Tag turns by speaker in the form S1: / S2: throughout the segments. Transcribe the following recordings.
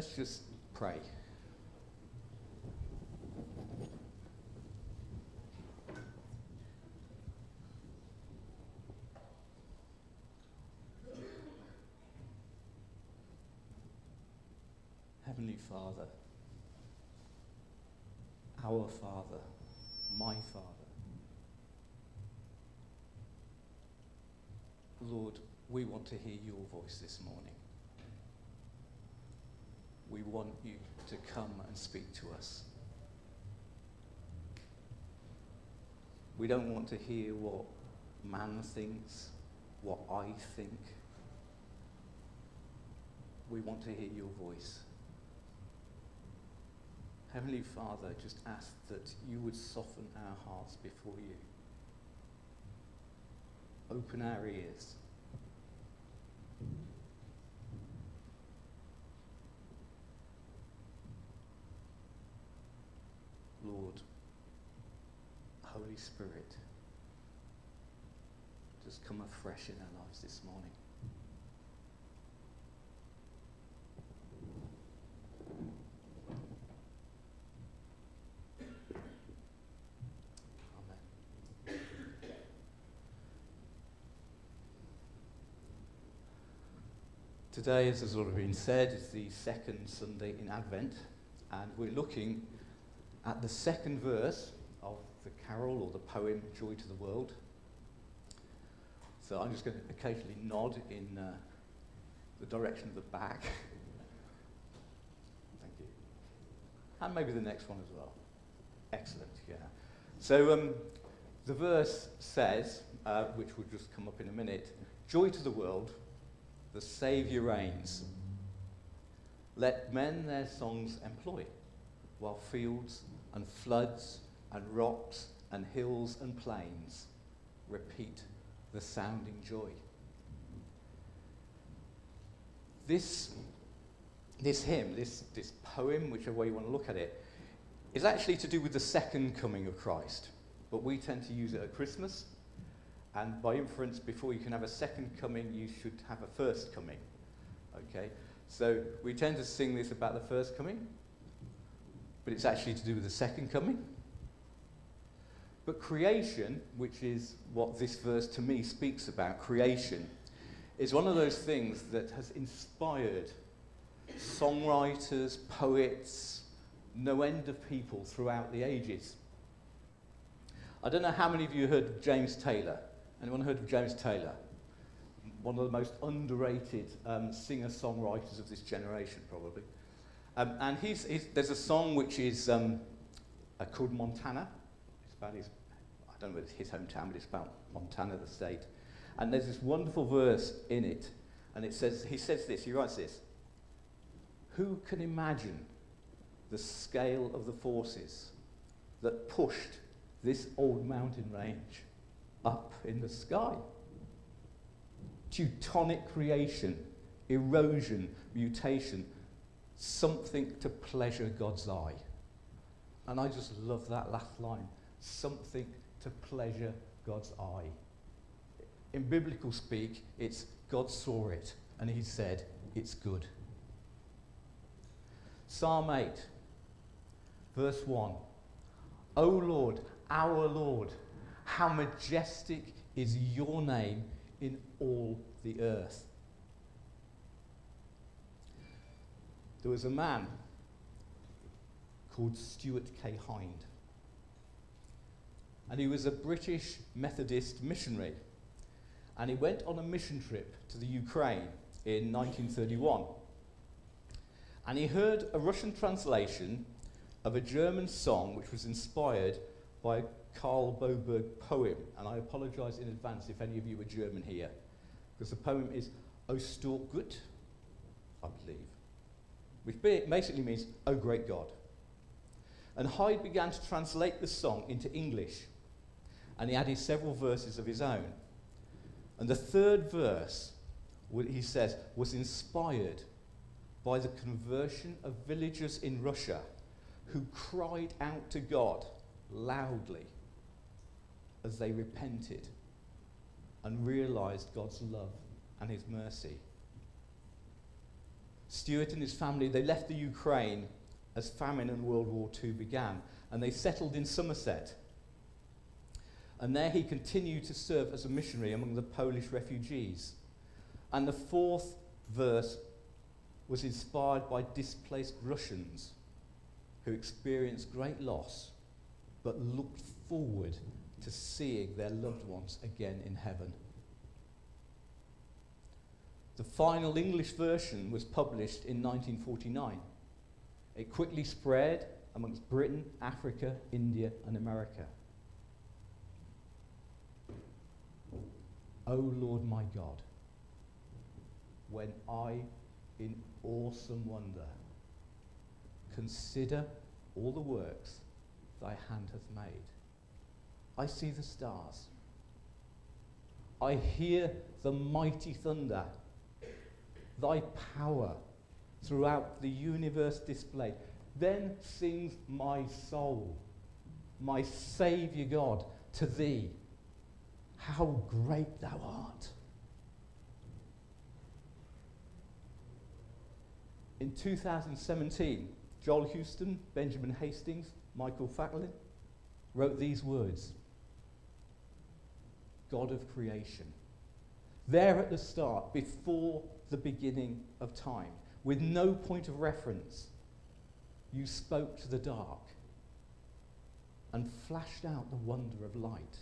S1: let's just pray. Heavenly Father, our Father, my Father. Lord, we want to hear your voice this morning. Want you to come and speak to us. We don't want to hear what man thinks, what I think. We want to hear your voice. Heavenly Father, just ask that you would soften our hearts before you. Open our ears. Lord, Holy Spirit, just come afresh in our lives this morning. Today, as has already been said, is the second Sunday in Advent, and we're looking at the second verse of the carol or the poem Joy to the World. So I'm just going to occasionally nod in uh, the direction of the back. Thank you. And maybe the next one as well. Excellent, yeah. So um, the verse says, uh, which will just come up in a minute Joy to the world, the Saviour reigns. Let men their songs employ, while fields and floods and rocks and hills and plains repeat the sounding joy. This, this hymn, this, this poem, whichever way you want to look at it, is actually to do with the second coming of Christ. But we tend to use it at Christmas. And by inference, before you can have a second coming, you should have a first coming. Okay? So we tend to sing this about the first coming, but it's actually to do with the second coming. But creation, which is what this verse to me speaks about, creation, is one of those things that has inspired songwriters, poets, no end of people throughout the ages. I don't know how many of you heard of James Taylor. Anyone heard of James Taylor? One of the most underrated um, singer-songwriters of this generation, probably. Um, and he's, he's, there's a song which is um, uh, called Montana. About his, I don't know if it's his hometown, but it's about Montana, the state. And there's this wonderful verse in it, and it says, he says this, he writes this, Who can imagine the scale of the forces that pushed this old mountain range up in the sky? Teutonic creation, erosion, mutation, something to pleasure God's eye. And I just love that last line something to pleasure God's eye. In biblical speak, it's God saw it and he said, It's good. Psalm 8, verse 1. O Lord, our Lord, how majestic is your name in all the earth. There was a man called Stuart K. Hine. And he was a British Methodist missionary. And he went on a mission trip to the Ukraine in 1931. And he heard a Russian translation of a German song which was inspired by a Karl Boberg poem. And I apologize in advance if any of you are German here, because the poem is O Stalk Gut, I believe, which basically means, O great God. And Hine began to translate the song into English, and he added several verses of his own. And the third verse, he says, was inspired by the conversion of villagers in Russia who cried out to God loudly as they repented and realized God's love and his mercy. Stuart and his family, they left the Ukraine as famine and World War II began, and they settled in Somerset. And there he continued to serve as a missionary among the Polish refugees. And the fourth verse was inspired by displaced Russians who experienced great loss but looked forward to seeing their loved ones again in heaven. The final English version was published in 1949. It quickly spread amongst Britain, Africa, India, and America. O Lord my God, when I, in awesome wonder, consider all the works thy hand hath made, I see the stars. I hear the mighty thunder, thy power throughout the universe displayed. Then sings my soul, my Saviour God, to thee. How great thou art! In 2017, Joel Houston, Benjamin Hastings, Michael Fatkin wrote these words God of creation. There at the start, before the beginning of time, with no point of reference, you spoke to the dark and flashed out the wonder of light.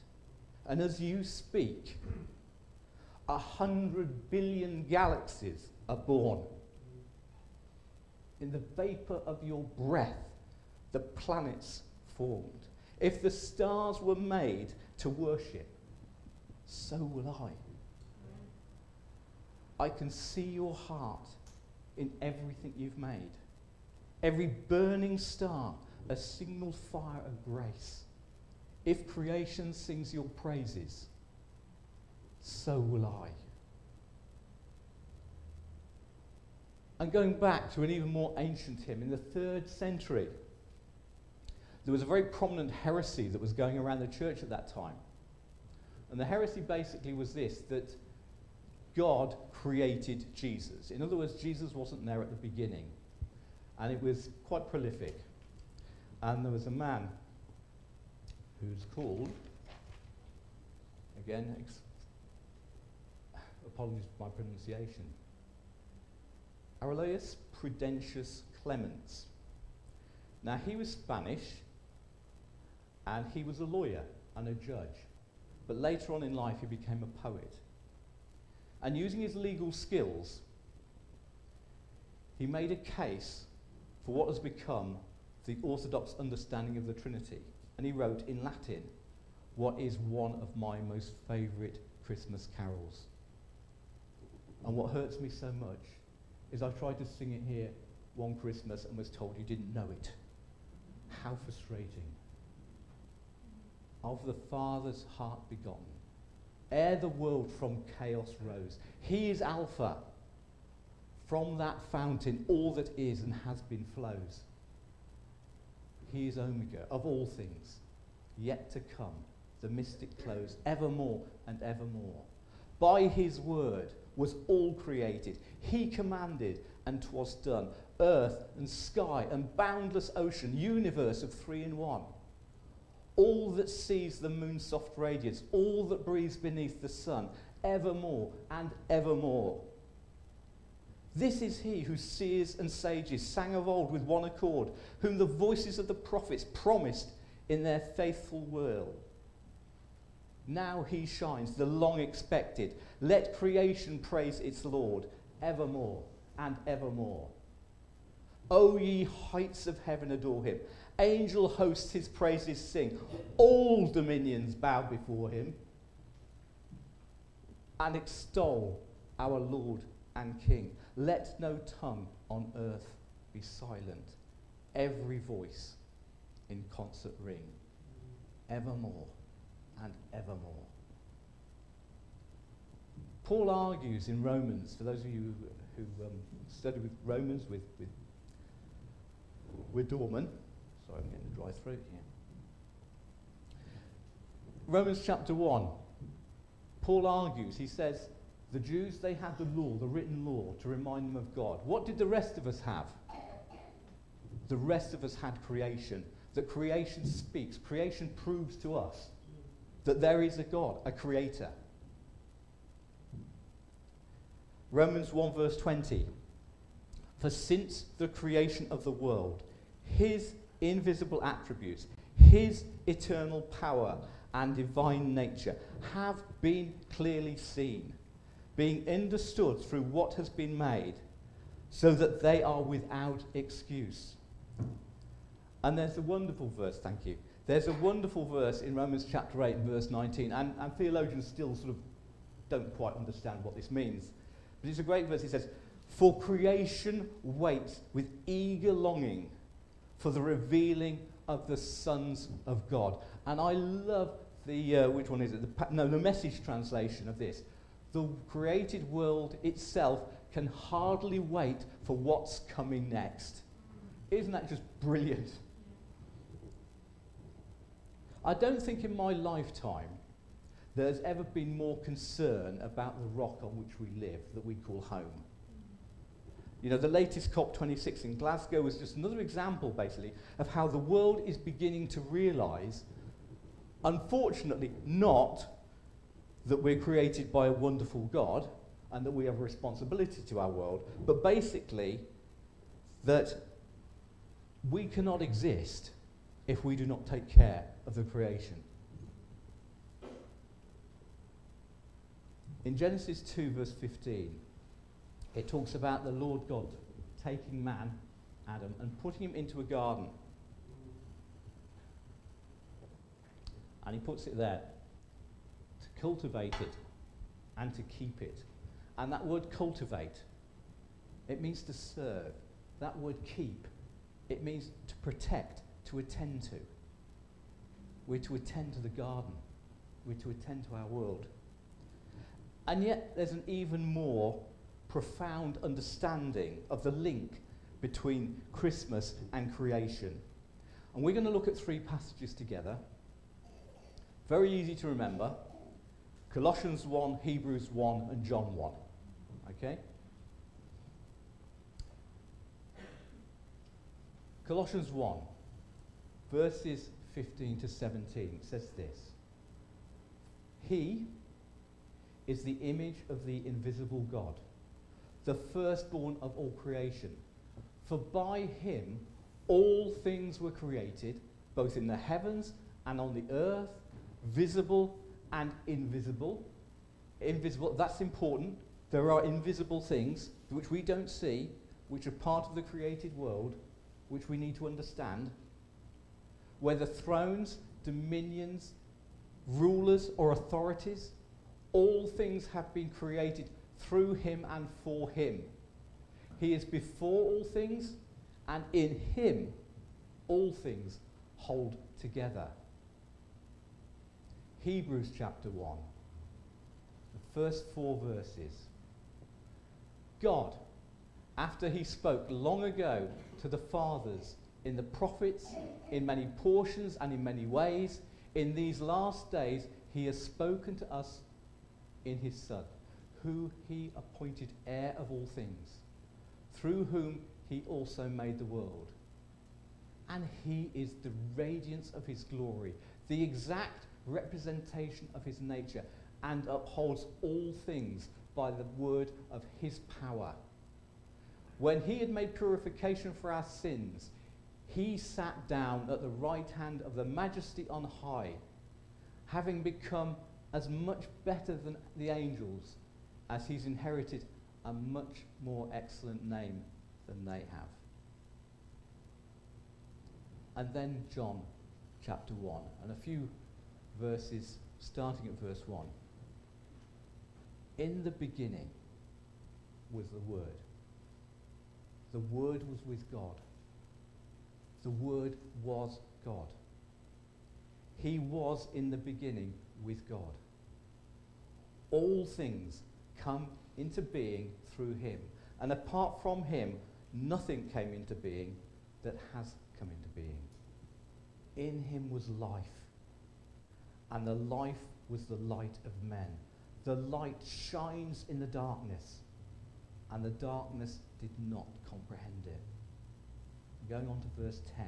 S1: And as you speak, a hundred billion galaxies are born. In the vapor of your breath, the planets formed. If the stars were made to worship, so will I. I can see your heart in everything you've made. Every burning star, a signal fire of grace. If creation sings your praises, so will I. And going back to an even more ancient hymn, in the third century, there was a very prominent heresy that was going around the church at that time. And the heresy basically was this that God created Jesus. In other words, Jesus wasn't there at the beginning. And it was quite prolific. And there was a man who's called, again, apologies for my pronunciation, Aurelius Prudentius Clemens. Now, he was Spanish and he was a lawyer and a judge. But later on in life, he became a poet. And using his legal skills, he made a case for what has become the orthodox understanding of the Trinity. And he wrote in Latin, what is one of my most favourite Christmas carols. And what hurts me so much is I tried to sing it here one Christmas and was told you didn't know it. How frustrating of the Father's heart begotten, ere the world from chaos rose. He is Alpha. From that fountain, all that is and has been flows. He is Omega of all things, yet to come, the mystic close, evermore and evermore. By his word was all created. He commanded, and 'twas done. Earth and sky and boundless ocean, universe of three in one all that sees the moon's soft radiance, all that breathes beneath the sun, evermore and evermore. This is he whose seers and sages sang of old with one accord, whom the voices of the prophets promised in their faithful will. Now he shines, the long expected. Let creation praise its Lord evermore and evermore. O ye heights of heaven, adore him. Angel hosts his praises sing. All dominions bow before him and extol our Lord and King. Let no tongue on earth be silent. Every voice in concert ring. Evermore and evermore. Paul argues in Romans, for those of you who, um, with Romans with, with, with Dorman, Sorry, I'm getting a dry throat here. Romans chapter 1. Paul argues, he says, The Jews, they had the law, the written law, to remind them of God. What did the rest of us have? The rest of us had creation. That creation speaks. Creation proves to us that there is a God, a creator. Romans 1, verse 20. For since the creation of the world, his invisible attributes, his eternal power and divine nature have been clearly seen, being understood through what has been made, so that they are without excuse. And there's a wonderful verse, thank you. There's a wonderful verse in Romans chapter 8 verse 19, and, and theologians still sort of don't quite understand what this means. But it's a great verse. It says, For creation waits with eager longing for the revealing of the sons of God. And I love the, uh, which one is it? The, no, the message translation of this. The created world itself can hardly wait for what's coming next. Isn't that just brilliant? I don't think in my lifetime there's ever been more concern about the rock on which we live that we call home. You know, the latest COP26 in Glasgow was just another example, basically, of how the world is beginning to realise, unfortunately, not that we're created by a wonderful God and that we have a responsibility to our world, but basically that we cannot exist if we do not take care of the creation. In Genesis 2, verse 15, it talks about the Lord God taking man, Adam, and putting him into a garden. And he puts it there cultivate it and to keep it. And that word cultivate, it means to serve. That word keep, it means to protect, to attend to. We're to attend to the garden. We're to attend to our world. And yet, there's an even more profound understanding of the link between Christmas and creation. And we're going to look at three passages together. Very easy to remember Colossians 1, Hebrews 1, and John 1. Okay? Colossians 1, verses 15 to 17 says this He, is the image of the invisible God, the firstborn of all creation. For by him all things were created, both in the heavens and on the earth, visible and invisible. Invisible, that's important. There are invisible things which we don't see, which are part of the created world, which we need to understand. Whether thrones, dominions, rulers, or authorities, all things have been created through him and for him. He is before all things, and in him all things hold together. Hebrews chapter 1, the first four verses. God, after he spoke long ago to the fathers in the prophets, in many portions and in many ways, in these last days, he has spoken to us in his Son, who he appointed heir of all things, through whom he also made the world. And he is the radiance of his glory, the exact representation of his nature, and upholds all things by the word of his power. When he had made purification for our sins, he sat down at the right hand of the majesty on high, having become as much better than the angels as he's inherited a much more excellent name than they have. And then John chapter 1, and a few verses starting at verse 1. In the beginning was the Word. The Word was with God. The Word was God. He was in the beginning with God. All things come into being through him. And apart from him, nothing came into being that has come into being. In him was life, and the life was the light of men. the light shines in the darkness, and the darkness did not comprehend it. Going on to verse 10.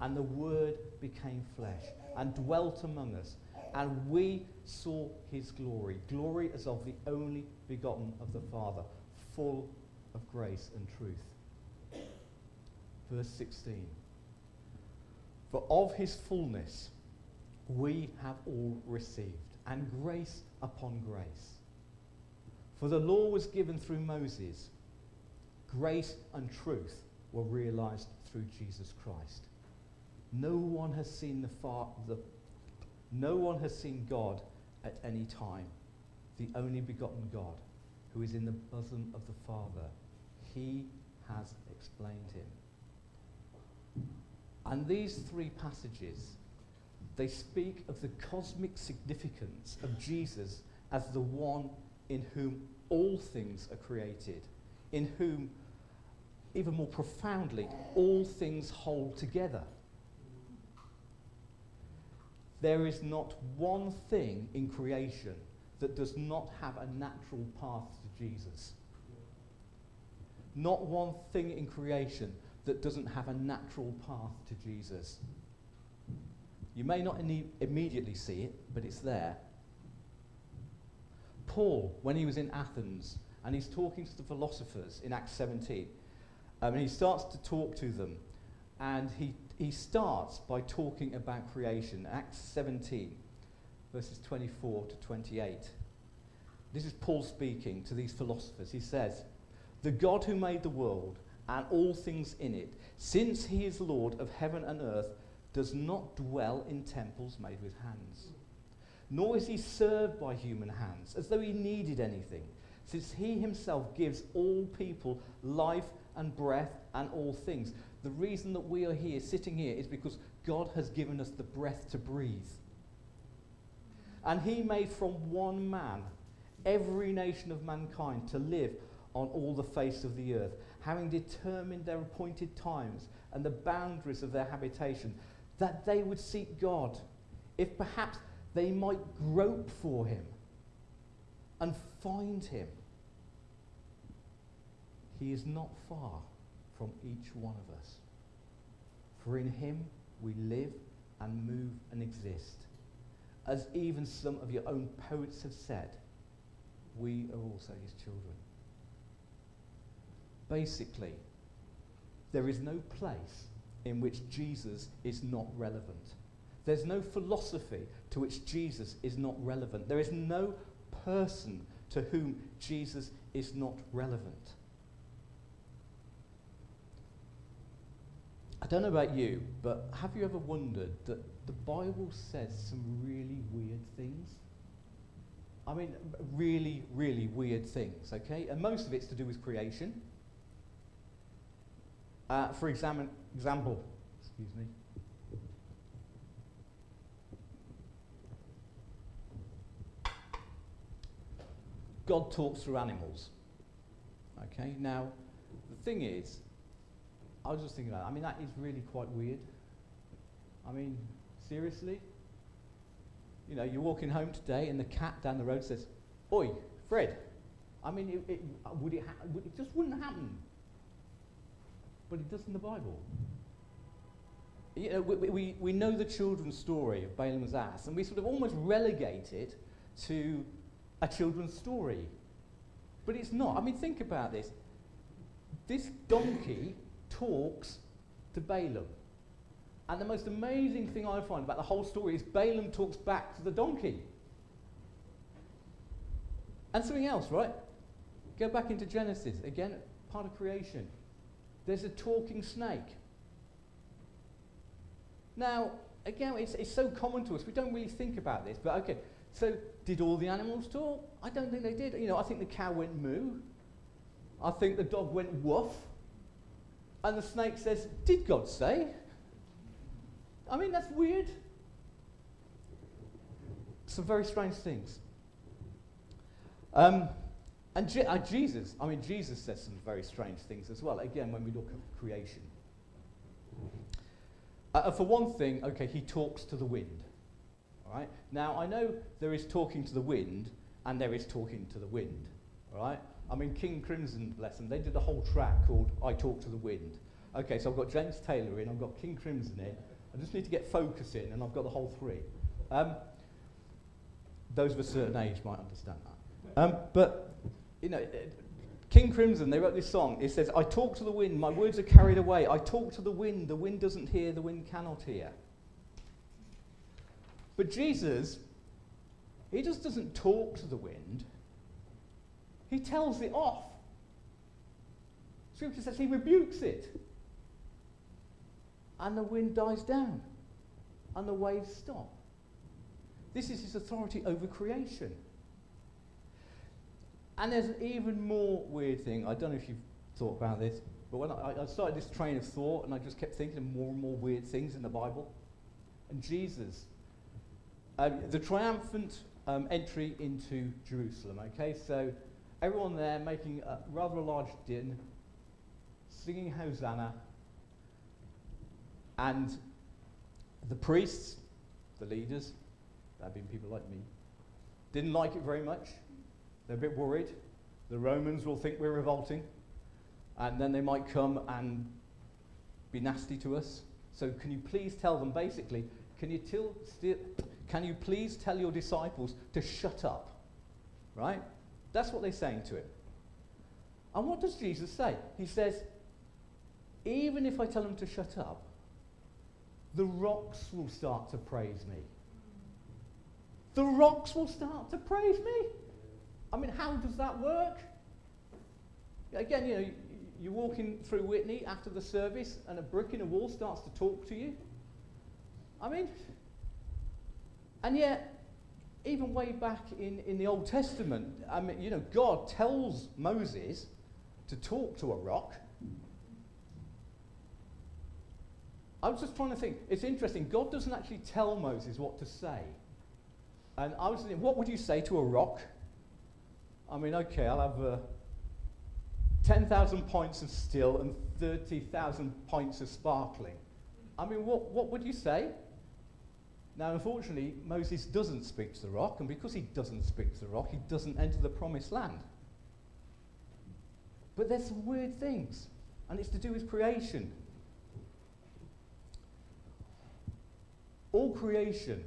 S1: And the Word became flesh and dwelt among us, and we saw his glory. Glory as of the only begotten of the Father, full of grace and truth. Verse 16. For of his fullness we have all received, and grace upon grace. For the law was given through Moses, grace and truth were realized through Jesus Christ. No one has seen the, far, the no one has seen God at any time, the only begotten God, who is in the bosom of the Father. He has explained him. And these three passages, they speak of the cosmic significance of Jesus as the one in whom all things are created, in whom, even more profoundly, all things hold together. There is not one thing in creation that does not have a natural path to Jesus. Not one thing in creation that doesn't have a natural path to Jesus. You may not immediately see it, but it's there. Paul, when he was in Athens, and he's talking to the philosophers in Acts 17, um, and he starts to talk to them, and he he starts by talking about creation. Acts 17, verses 24 to 28. This is Paul speaking to these philosophers. He says, The God who made the world and all things in it, since he is Lord of heaven and earth, does not dwell in temples made with hands. Nor is he served by human hands, as though he needed anything, since he himself gives all people life and breath and all things. The reason that we are here, sitting here, is because God has given us the breath to breathe. And He made from one man every nation of mankind to live on all the face of the earth, having determined their appointed times and the boundaries of their habitation, that they would seek God, if perhaps they might grope for Him and find Him. He is not far from each one of us. For in him we live and move and exist. As even some of your own poets have said, we are also his children. Basically, there is no place in which Jesus is not relevant. There's no philosophy to which Jesus is not relevant. There is no person to whom Jesus is not relevant. I don't know about you, but have you ever wondered that the Bible says some really weird things? I mean, really, really weird things, okay? And most of it's to do with creation. Uh, for exam- example, excuse me. God talks through animals. Okay, now the thing is, I was just thinking about. I mean, that is really quite weird. I mean, seriously? You know, you're walking home today and the cat down the road says, Oi, Fred. I mean, it, it, would it, would, it just wouldn't happen. But it does in the Bible. You know, we, we, we know the children's story of Balaam's ass, and we sort of almost relegate it to a children's story. But it's not. I mean, think about this. This donkey talks to Balaam. And the most amazing thing I find about the whole story is Balaam talks back to the donkey. And something else, right? Go back into Genesis. Again, part of creation. There's a talking snake. Now, again, it's, it's so common to us. We don't really think about this. But okay, so did all the animals talk? I don't think they did. You know, I think the cow went moo. I think the dog went woof. And the snake says, Did God say? I mean, that's weird. Some very strange things. Um, and Je- uh, Jesus, I mean, Jesus says some very strange things as well, again, when we look at creation. Uh, for one thing, okay, he talks to the wind. All right? Now, I know there is talking to the wind and there is talking to the wind. All right? I mean, King Crimson, bless them, they did a whole track called I Talk to the Wind. Okay, so I've got James Taylor in, I've got King Crimson in. I just need to get focus in, and I've got the whole three. Um, those of a certain age might understand that. Um, but, you know, uh, King Crimson, they wrote this song. It says, I talk to the wind, my words are carried away. I talk to the wind, the wind doesn't hear, the wind cannot hear. But Jesus, he just doesn't talk to the wind, he tells it off. Scripture says he rebukes it. And the wind dies down. And the waves stop. This is his authority over creation. And there's an even more weird thing. I don't know if you've thought about this, but when I, I started this train of thought and I just kept thinking of more and more weird things in the Bible. And Jesus, um, the triumphant um, entry into Jerusalem, okay? So everyone there making a rather a large din, singing Hosanna, and the priests, the leaders, that been people like me, didn't like it very much. They're a bit worried. The Romans will think we're revolting, and then they might come and be nasty to us. So, can you please tell them basically, can you, till, can you please tell your disciples to shut up? Right? That's what they're saying to him. And what does Jesus say? He says, even if I tell them to shut up, the rocks will start to praise me. The rocks will start to praise me. I mean, how does that work? Again, you know, you're walking through Whitney after the service and a brick in a wall starts to talk to you. I mean, and yet, even way back in, in the Old Testament, I mean, you know, God tells Moses to talk to a rock. I was just trying to think. It's interesting. God doesn't actually tell Moses what to say. And I was thinking, what would you say to a rock? I mean, okay, I'll have uh, 10,000 points of still and 30,000 points of sparkling. I mean, what, what would you say? Now, unfortunately, Moses doesn't speak to the rock, and because he doesn't speak to the rock, he doesn't enter the promised land. But there's some weird things, and it's to do with creation. All creation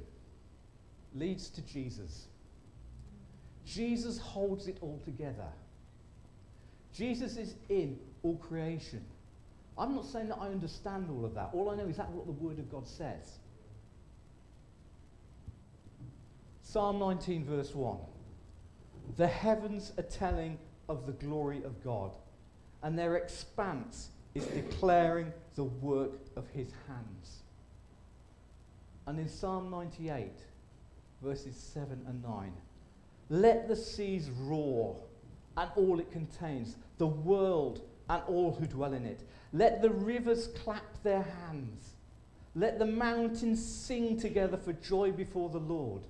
S1: leads to Jesus. Jesus holds it all together. Jesus is in all creation. I'm not saying that I understand all of that. All I know is that's what the Word of God says. Psalm 19, verse 1. The heavens are telling of the glory of God, and their expanse is declaring the work of his hands. And in Psalm 98, verses 7 and 9, let the seas roar and all it contains, the world and all who dwell in it. Let the rivers clap their hands. Let the mountains sing together for joy before the Lord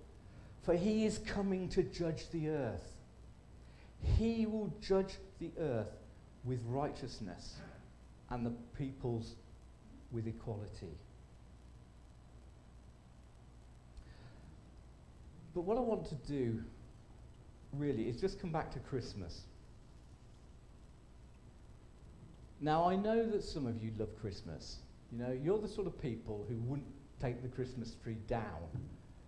S1: for he is coming to judge the earth. He will judge the earth with righteousness and the peoples with equality. But what I want to do really is just come back to Christmas. Now, I know that some of you love Christmas. You know, you're the sort of people who wouldn't take the Christmas tree down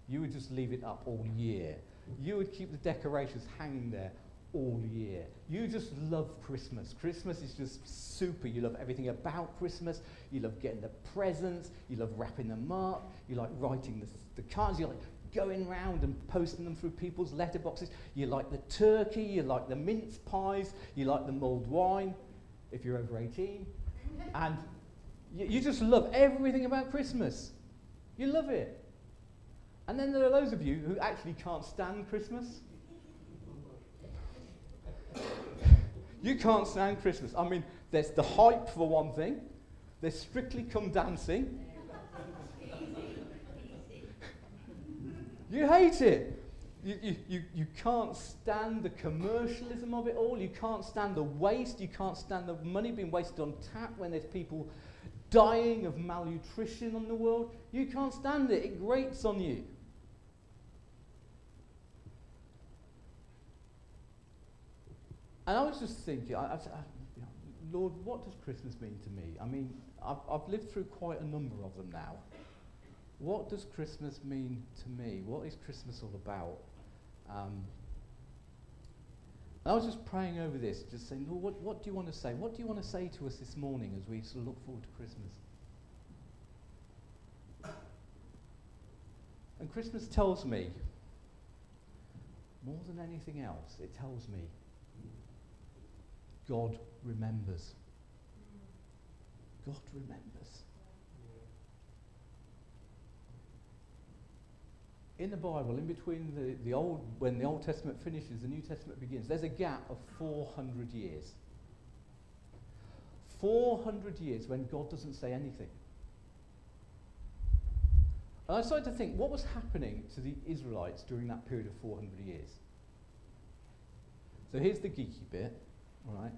S1: you would just leave it up all year. You would keep the decorations hanging there all year. You just love Christmas. Christmas is just super. You love everything about Christmas. You love getting the presents. You love wrapping them up. You like writing the, the cards. You like going round and posting them through people's letterboxes. You like the turkey. You like the mince pies. You like the mulled wine, if you're over 18. and you, you just love everything about Christmas. You love it. And then there are those of you who actually can't stand Christmas. you can't stand Christmas. I mean, there's the hype for one thing, there's strictly come dancing. You hate it. You, you, you, you can't stand the commercialism of it all. You can't stand the waste. You can't stand the money being wasted on tap when there's people dying of malnutrition on the world. You can't stand it. It grates on you. And I was just thinking, I, I, I, Lord, what does Christmas mean to me? I mean, I've, I've lived through quite a number of them now. What does Christmas mean to me? What is Christmas all about? Um, I was just praying over this, just saying, what, what do you want to say? What do you want to say to us this morning as we sort of look forward to Christmas? And Christmas tells me, more than anything else, it tells me God remembers. God remembers. In the Bible, in between the, the old, when the Old Testament finishes, the New Testament begins, there's a gap of 400 years. 400 years when God doesn't say anything. And I started to think, what was happening to the Israelites during that period of 400 years? So here's the geeky bit, all right?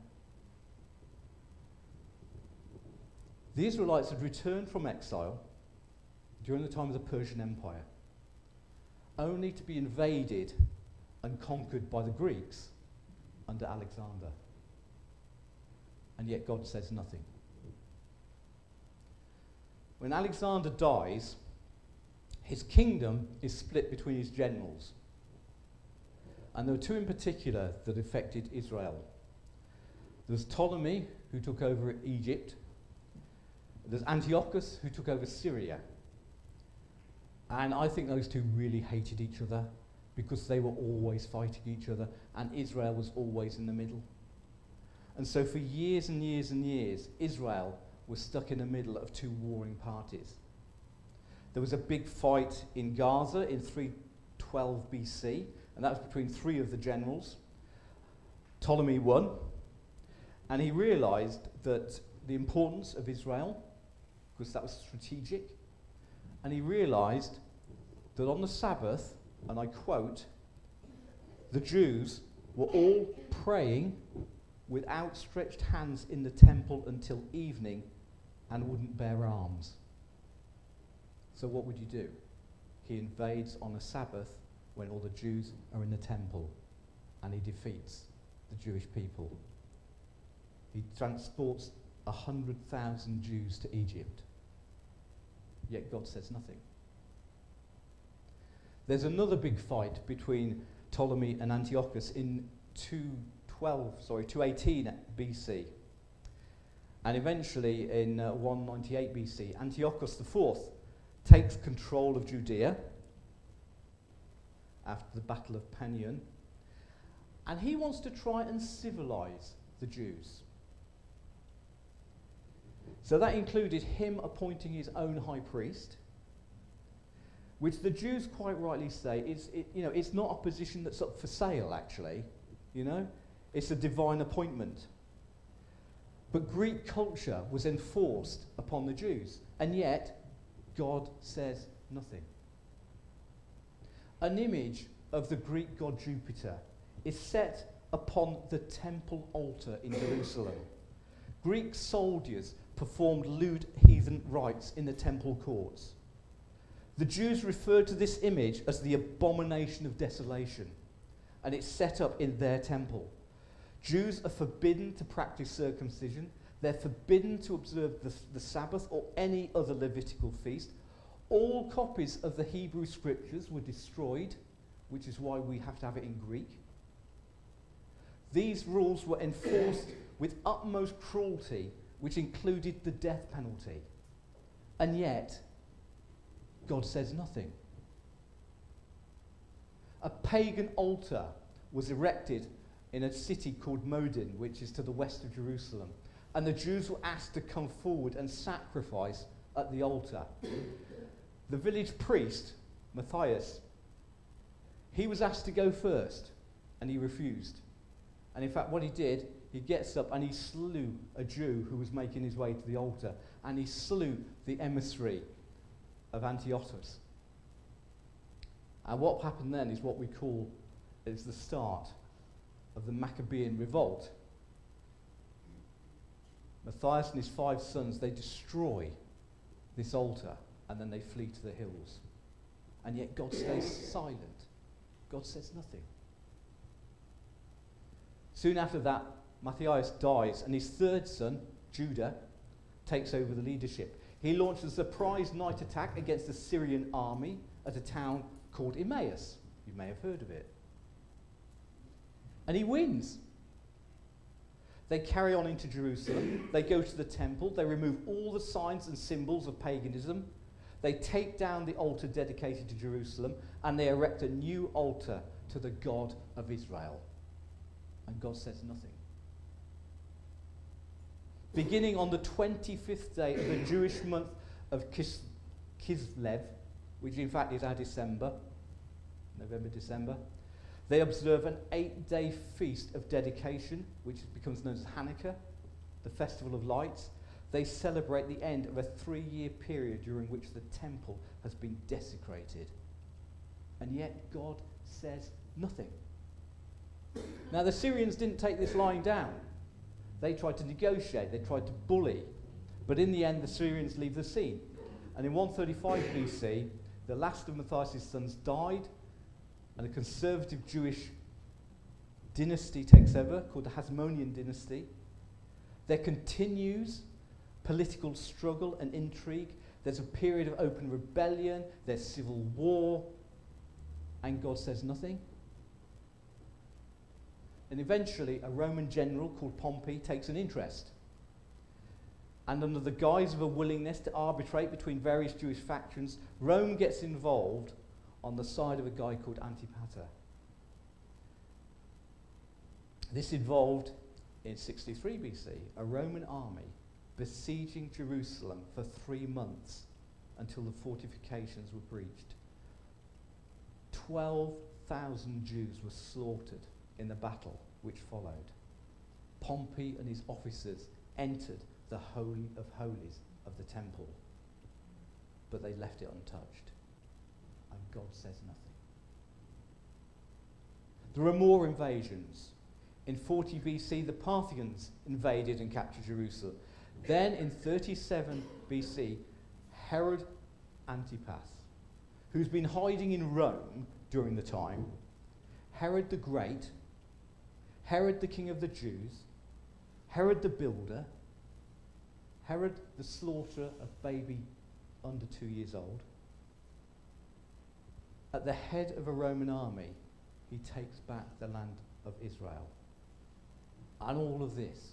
S1: The Israelites had returned from exile during the time of the Persian Empire, only to be invaded and conquered by the Greeks under Alexander. And yet God says nothing. When Alexander dies, his kingdom is split between his generals. And there were two in particular that affected Israel. There was Ptolemy, who took over Egypt. There's Antiochus, who took over Syria. And I think those two really hated each other because they were always fighting each other, and Israel was always in the middle. And so, for years and years and years, Israel was stuck in the middle of two warring parties. There was a big fight in Gaza in 312 BC, and that was between three of the generals. Ptolemy won, and he realized that the importance of Israel, because that was strategic, and he realized that on the Sabbath, and I quote, the Jews were all praying with outstretched hands in the temple until evening and wouldn't bear arms. So, what would you do? He invades on a Sabbath when all the Jews are in the temple and he defeats the Jewish people. He transports 100,000 Jews to Egypt. Yet God says nothing. There's another big fight between Ptolemy and Antiochus in 212, sorry, 218 BC. And eventually in uh, 198 BC, Antiochus IV takes control of Judea after the Battle of Panion, and he wants to try and civilize the Jews. So that included him appointing his own high priest, which the Jews quite rightly say is, it, you know, it's not a position that's up for sale, actually. You know, it's a divine appointment. But Greek culture was enforced upon the Jews, and yet God says nothing. An image of the Greek god Jupiter is set upon the temple altar in Jerusalem. Greek soldiers performed lewd heathen rites in the temple courts. The Jews referred to this image as the abomination of desolation, and it's set up in their temple. Jews are forbidden to practice circumcision, they're forbidden to observe the, the Sabbath or any other Levitical feast. All copies of the Hebrew scriptures were destroyed, which is why we have to have it in Greek. These rules were enforced with utmost cruelty, which included the death penalty. And yet, God says nothing. A pagan altar was erected in a city called Modin, which is to the west of Jerusalem and the Jews were asked to come forward and sacrifice at the altar. the village priest, Matthias, he was asked to go first, and he refused. And in fact, what he did, he gets up and he slew a Jew who was making his way to the altar, and he slew the emissary of Antiochus. And what happened then is what we call is the start of the Maccabean revolt Matthias and his five sons, they destroy this altar and then they flee to the hills. And yet God stays silent. God says nothing. Soon after that, Matthias dies, and his third son, Judah, takes over the leadership. He launches a surprise night attack against the Syrian army at a town called Emmaus. You may have heard of it. And he wins. They carry on into Jerusalem. They go to the temple. They remove all the signs and symbols of paganism. They take down the altar dedicated to Jerusalem and they erect a new altar to the God of Israel. And God says nothing. Beginning on the 25th day of the Jewish month of Kis- Kislev, which in fact is our December, November, December, they observe an eight day feast of dedication, which becomes known as Hanukkah, the Festival of Lights. They celebrate the end of a three year period during which the temple has been desecrated. And yet God says nothing. Now, the Syrians didn't take this lying down. They tried to negotiate, they tried to bully. But in the end, the Syrians leave the scene. And in 135 BC, the last of Matthias' sons died, and a conservative Jewish dynasty takes over called the Hasmonean dynasty. There continues political struggle and intrigue. There's a period of open rebellion, there's civil war, and God says nothing. And eventually, a Roman general called Pompey takes an interest. And under the guise of a willingness to arbitrate between various Jewish factions, Rome gets involved on the side of a guy called Antipater. This involved, in 63 BC, a Roman army besieging Jerusalem for three months until the fortifications were breached. 12,000 Jews were slaughtered in the battle which followed. Pompey and his officers entered the Holy of Holies of the temple, but they left it untouched. And God says nothing. There are more invasions. In 40 BC, the Parthians invaded and captured Jerusalem. Then in 37 BC, Herod Antipas, who's been hiding in Rome during the time, Herod the Great, Herod the king of the Jews, Herod the builder, Herod the slaughterer of baby under two years old, at the head of a Roman army, he takes back the land of Israel. And all of this,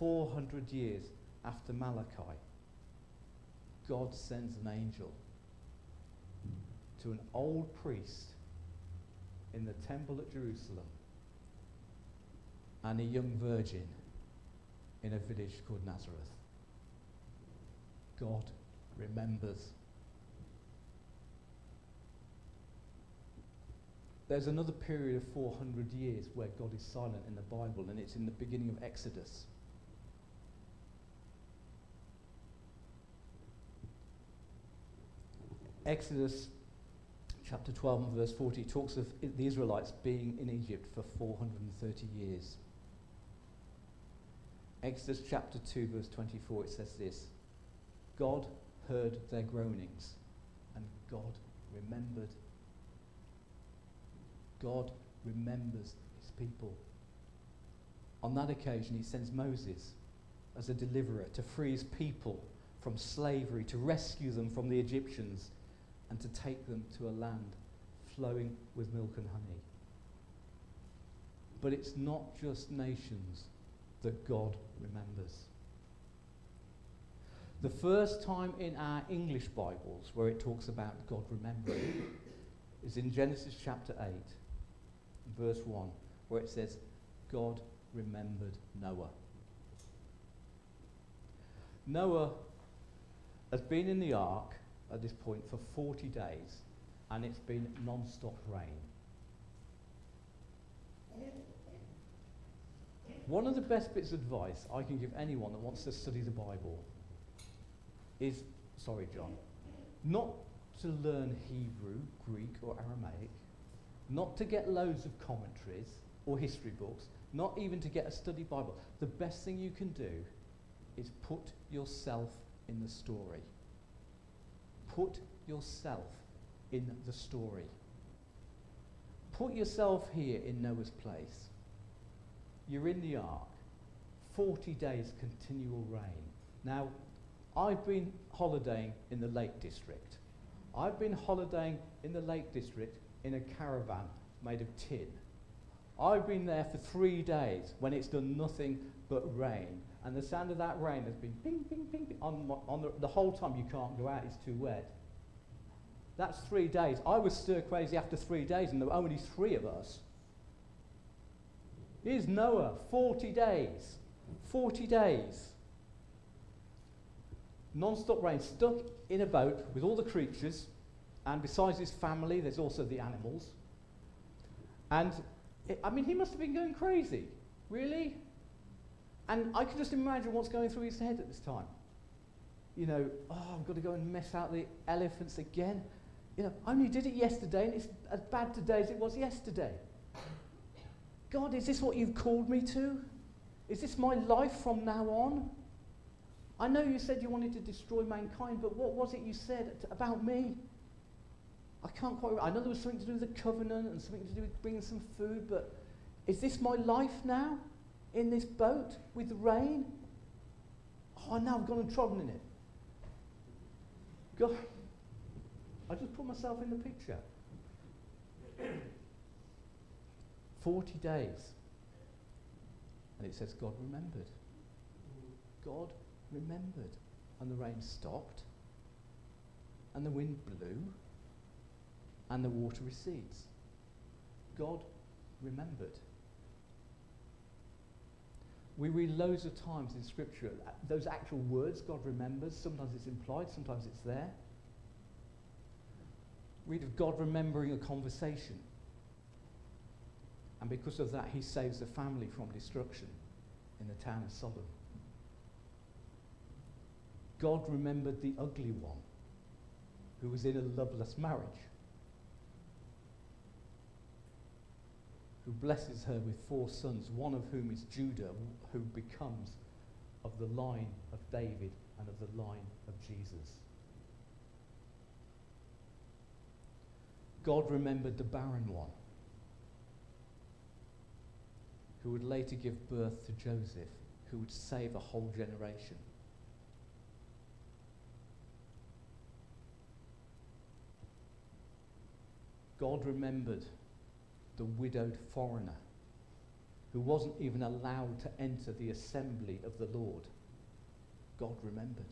S1: 400 years after Malachi, God sends an angel to an old priest in the temple at Jerusalem and a young virgin in a village called Nazareth. God remembers There's another period of 400 years where God is silent in the Bible, and it's in the beginning of Exodus. Exodus chapter 12 and verse 40 talks of the Israelites being in Egypt for 430 years. Exodus chapter 2, verse 24, it says this God heard their groanings, and God remembered God remembers his people. On that occasion, he sends Moses as a deliverer to free his people from slavery, to rescue them from the Egyptians, and to take them to a land flowing with milk and honey. But it's not just nations that God remembers. The first time in our English Bibles where it talks about God remembering is in Genesis chapter 8 verse 1, where it says, God remembered Noah. Noah has been in the ark at this point for 40 days, and it's been non stop rain. One of the best bits of advice I can give anyone that wants to study the Bible is, sorry, John, not to learn Hebrew, Greek, or Aramaic, not to get loads of commentaries or history books, not even to get a study Bible. The best thing you can do is put yourself in the story. Put yourself in the story. Put yourself here in Noah's place. You're in the ark, 40 days continual rain. Now, I've been holidaying in the Lake District. I've been holidaying in the Lake District in a caravan made of tin. I've been there for three days when it's done nothing but rain. And the sound of that rain has been ping, ping, ping, ping on, on the, the whole time you can't go out, it's too wet. That's three days. I was stir crazy after three days, and there were only three of us. Here's Noah, 40 days. 40 days. Non stop rain, stuck in a boat with all the creatures, and besides his family, there's also the animals. And it, I mean, he must have been going crazy. Really? And I can just imagine what's going through his head at this time. You know, oh, I've got to go and mess out the elephants again. You know, I only did it yesterday and it's as bad today as it was yesterday. God, is this what you've called me to? Is this my life from now on? I know you said you wanted to destroy mankind, but what was it you said about me? I can't quite. I know there was something to do with the covenant and something to do with bringing some food, but is this my life now? In this boat with the rain? Oh, now I've gone and trodden in it. God, I just put myself in the picture. 40 days. And it says God remembered. God remembered. And the rain stopped. And the wind blew and the water recedes. God remembered. We read loads of times in Scripture uh, those actual words God remembers. Sometimes it's implied, sometimes it's there. Read of God remembering a conversation. And because of that, he saves the family from destruction in the town of Sodom. God remembered the ugly one who was in a loveless marriage. who blesses her with four sons, one of whom is Judah, who becomes of the line of David and of the line of Jesus. God remembered the barren one, who would later give birth to Joseph, who would save a whole generation. God remembered the widowed foreigner who wasn't even allowed to enter the assembly of the Lord. God remembered.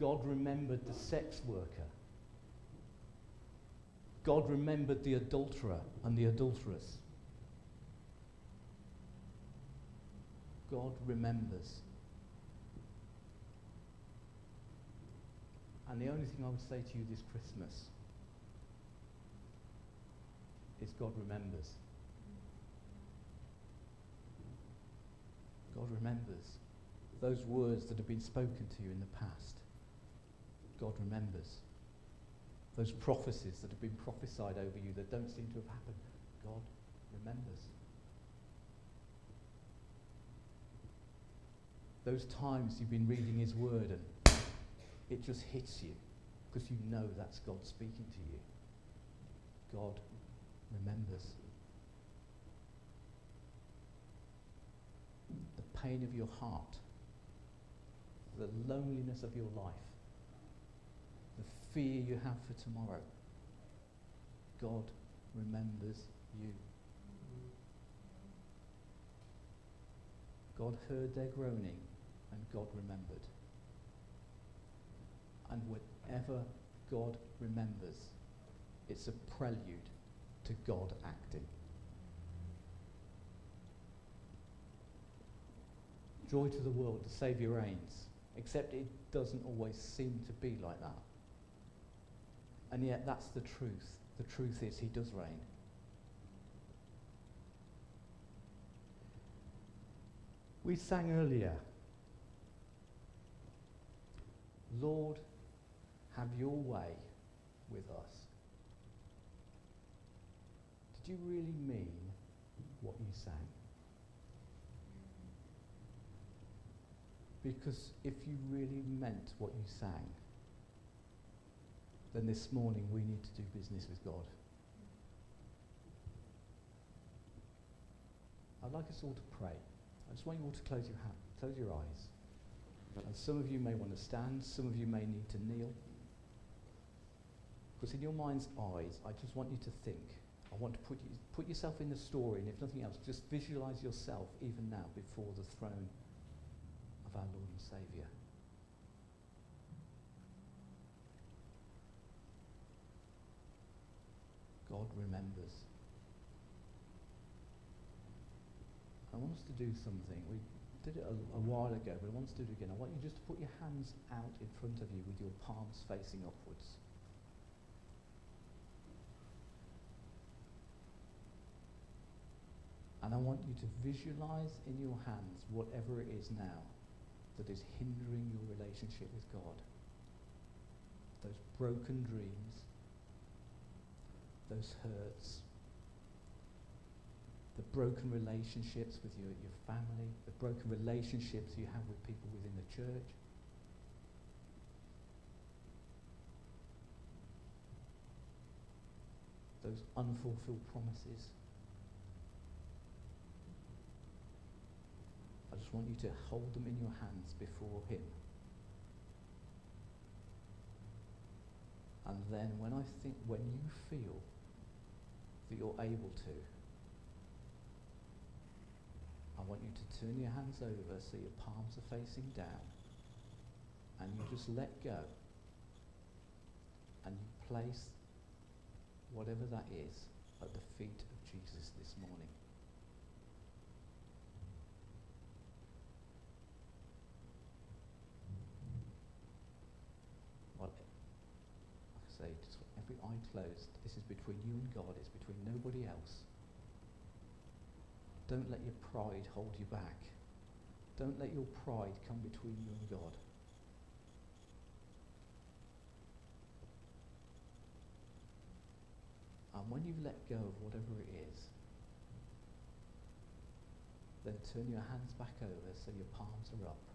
S1: God remembered the sex worker. God remembered the adulterer and the adulteress. God remembers. And the only thing I would say to you this Christmas is God remembers. God remembers those words that have been spoken to you in the past. God remembers those prophecies that have been prophesied over you that don't seem to have happened. God remembers. Those times you've been reading His Word and it just hits you because you know that's God speaking to you. God remembers. The pain of your heart, the loneliness of your life, the fear you have for tomorrow. God remembers you. God heard their groaning and God remembered. And whatever God remembers, it's a prelude to God acting. Joy to the world, the Saviour reigns, except it doesn't always seem to be like that. And yet, that's the truth. The truth is, He does reign. We sang earlier, Lord, have your way with us. Did you really mean what you sang? Because if you really meant what you sang, then this morning we need to do business with God. I'd like us all to pray. I just want you all to close your, hand, close your eyes. And some of you may want to stand, some of you may need to kneel. Because in your mind's eyes, I just want you to think. I want to put, you, put yourself in the story, and if nothing else, just visualize yourself even now before the throne of our Lord and Saviour. God remembers. I want us to do something. We did it a, a, while ago, but I want to do it again. I want you just to put your hands out in front of you with your palms facing upwards. And I want you to visualize in your hands whatever it is now that is hindering your relationship with God. Those broken dreams, those hurts, the broken relationships with your, your family, the broken relationships you have with people within the church. Those unfulfilled promises. I just want you to hold them in your hands before Him. And then when I think, when you feel that you're able to, want you to turn your hands over so your palms are facing down. And you just let go. And you place whatever that is at the feet of Jesus this morning. Well, like I say, every eye closed. This is between you and God. It's between nobody else. Don't let your pride hold you back. Don't let your pride come between you and God. And when you've let go of whatever it is, then turn your hands back over so your palms are up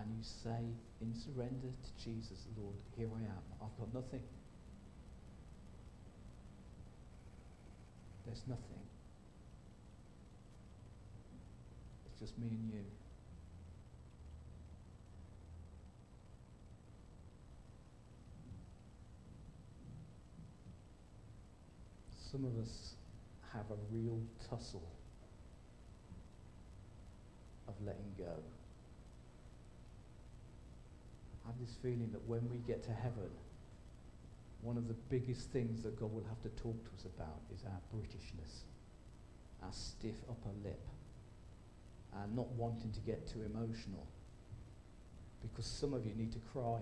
S1: and you say in surrender to Jesus, Lord, here I am. I've got nothing. There's nothing. It's just me and you. Some of us have a real tussle of letting go. I have this feeling that when we get to heaven, one of the biggest things that God will have to talk to us about is our Britishness, our stiff upper lip, our not wanting to get too emotional. Because some of you need to cry.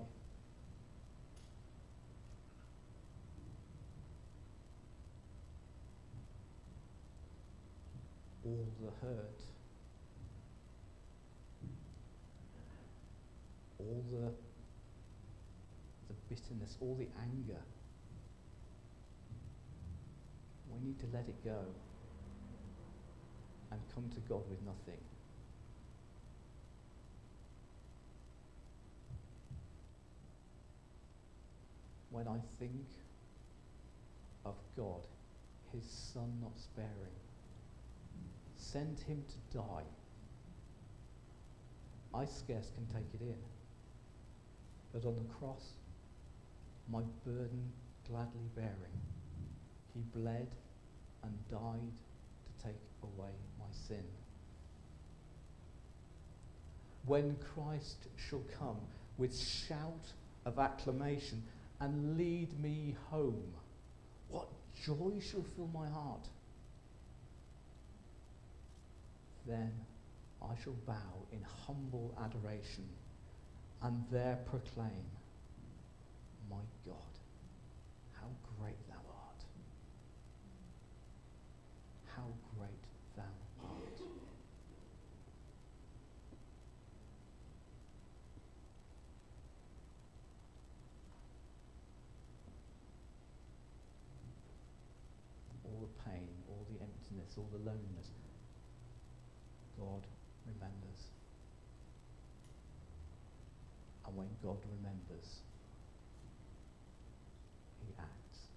S1: All the hurt, all the, the bitterness, all the anger. We need to let it go and come to God with nothing. When I think of God, his son not sparing, sent him to die, I scarce can take it in. But on the cross, my burden gladly bearing. He bled and died to take away my sin. When Christ shall come with shout of acclamation and lead me home, what joy shall fill my heart? Then I shall bow in humble adoration and there proclaim my God, all the loneliness. God remembers. And when God remembers, He acts.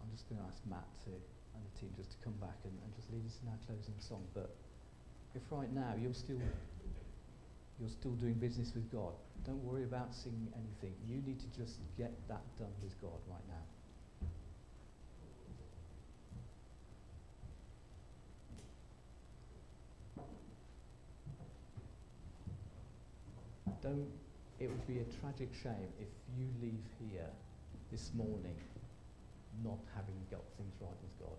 S1: I'm just going to ask Matt to, and the team just to come back and, and just lead us in our closing song. But if right now you're still you're still doing business with God, don't worry about singing anything. You need to just get that done with God right now. Don't, it would be a tragic shame if you leave here this morning not having got things right with God.